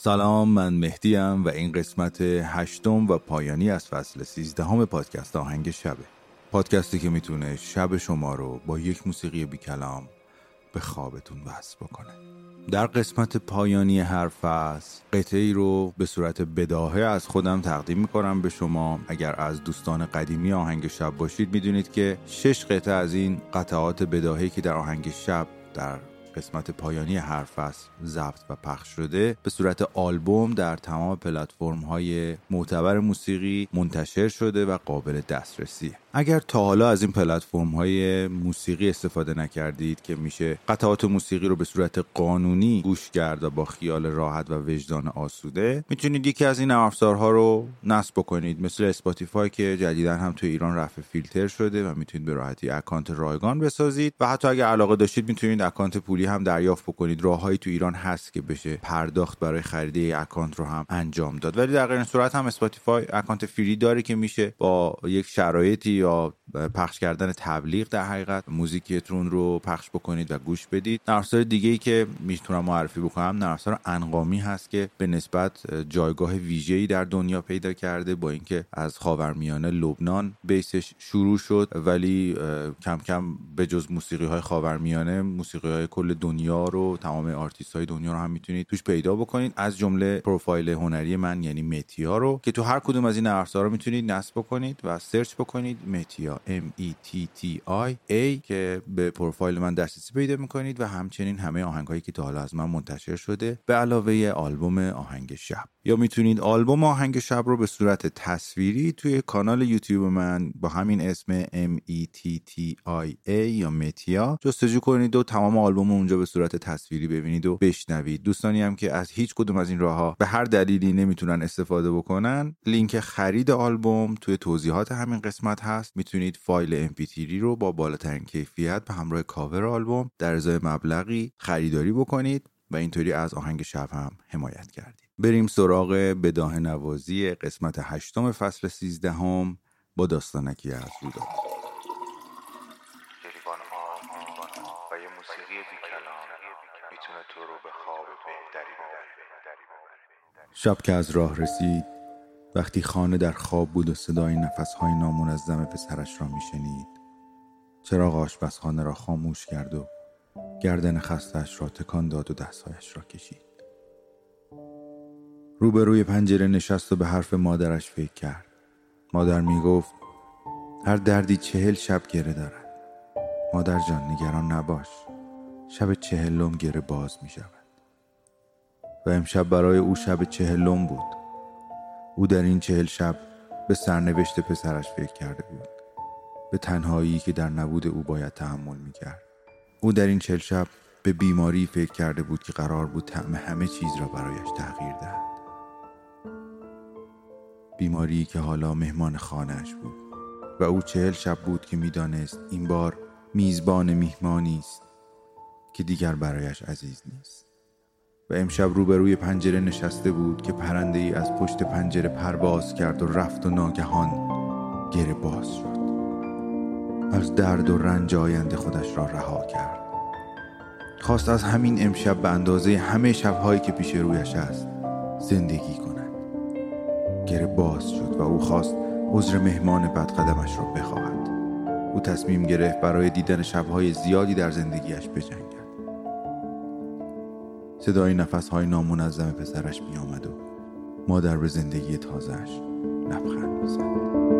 سلام من مهدیم و این قسمت هشتم و پایانی از فصل سیزدهم پادکست آهنگ شبه. پادکستی که می‌تونه شب شما رو با یک موسیقی بی کلام به خوابتون وصل بکنه. در قسمت پایانی هر فصل قطعه ای رو به صورت بداهه از خودم تقدیم می‌کنم به شما. اگر از دوستان قدیمی آهنگ شب باشید می‌دونید که شش قطعه از این قطعات بداهه که در آهنگ شب در قسمت پایانی هر فصل ضبط و پخش شده به صورت آلبوم در تمام پلتفرم های معتبر موسیقی منتشر شده و قابل دسترسیه اگر تا حالا از این پلتفرم های موسیقی استفاده نکردید که میشه قطعات موسیقی رو به صورت قانونی گوش کرد و با خیال راحت و وجدان آسوده می‌تونید یکی از این نرم رو نصب بکنید. مثل اسپاتیفای که جدیدا هم تو ایران رفع فیلتر شده و می‌تونید به راحتی اکانت رایگان بسازید. و حتی اگر علاقه داشتید می‌تونید اکانت پولی هم دریافت بکنید. راههایی تو ایران هست که بشه پرداخت برای خرید اکانت رو هم انجام داد. ولی در غیر صورت هم اسپاتیفای اکانت free داره که میشه با یک شرایطی یا پخش کردن تبلیغ در حقیقت موزیکتون رو پخش بکنید و گوش بدید. نرم دیگه ای که می‌تونم معرفی بکنم نرم انغامی هست که به نسبت جایگاه ویژه‌ای در دنیا پیدا کرده با اینکه از خاورمیانه لبنان base ش شروع شد. ولی کم کم به جز موسیقی های خاورمیانه موسیقی های کل دنیا رو تمام آرتیست های دنیا رو هم می‌تونید توش پیدا بکنید. از جمله پروفایل هنری من یعنی متیا رو که تو هر کدوم از این نرم رو می‌تونید نصب بکنید و search بکنید متیا M E T T I A که به پروفایل من دسترسی پیدا می‌کنید و همچنین همه آهنگ هایی که تا حالا از من منتشر شده به علاوه آلبوم آهنگ شب. یا می‌تونید آلبوم آهنگ شب رو به صورت تصویری توی کانال یوتیوب من با همین اسم M E T T I A یا متیا جستجو کنید و تمام آلبوم اونجا به صورت تصویری ببینید و بشنوید. دوستانی هم که از هیچ کدوم از این راه ها به هر دلیلی نمی‌تونن استفاده بکنن لینک خرید آلبوم توی توضیحات همین قسمت هست. می‌تونید فایل MP3 رو با بالاترین کیفیت به همراه کاور آلبوم در ازای مبلغی خریداری بکنید و اینطوری از آهنگ شب هم حمایت کردید. بریم سراغ بداه نوازی قسمت هشتم فصل سیزدهم با داستانکی از رودا یه موسیقی بی کلام می‌تونه تو رو به خواب بهتری ببره. شب که از راه رسید وقتی خانه در خواب بود و صدای نفسهای نامنظم پسرش را میشنید چراغ آشپزخانه را خاموش کرد و گردن خستش را تکان داد و دستهایش را کشید. روبروی پنجره نشست و به حرف مادرش فکر کرد. مادر می گفت هر دردی چهل شب گره دارد. مادر جان نگران نباش. شب چهلم گره باز می شود. و امشب برای او شب چهلم بود. او در این چهل شب به سرنوشت پسرش فکر کرده بود. به تنهایی که در نبود او باید تحمل می کرد. او در این چهل شب به بیماری فکر کرده بود که قرار بود طعم همه چیز را برایش تغییر دهد. بیماری که حالا مهمان خانهش بود. و او چهل شب بود که می‌دانست این بار میزبان میهمانی است که دیگر برایش عزیز نیست. و امشب روبروی پنجره نشسته بود که پرنده ای از پشت پنجره پرواز کرد و رفت و ناگهان گره باز شد. از درد و رنج آینده خودش را رها کرد. خواست از همین امشب به اندازه همه شبهایی که پیش رویش است زندگی کند. گره باز شد و او خواست عذر مهمان بدقدمش را بخواهد. او تصمیم گرفت برای دیدن شبهای زیادی در زندگیش بجنگد. صدای نفسهای نامنظم پسرش می آمد و مادر به زندگی تازهش لبخند می‌زد.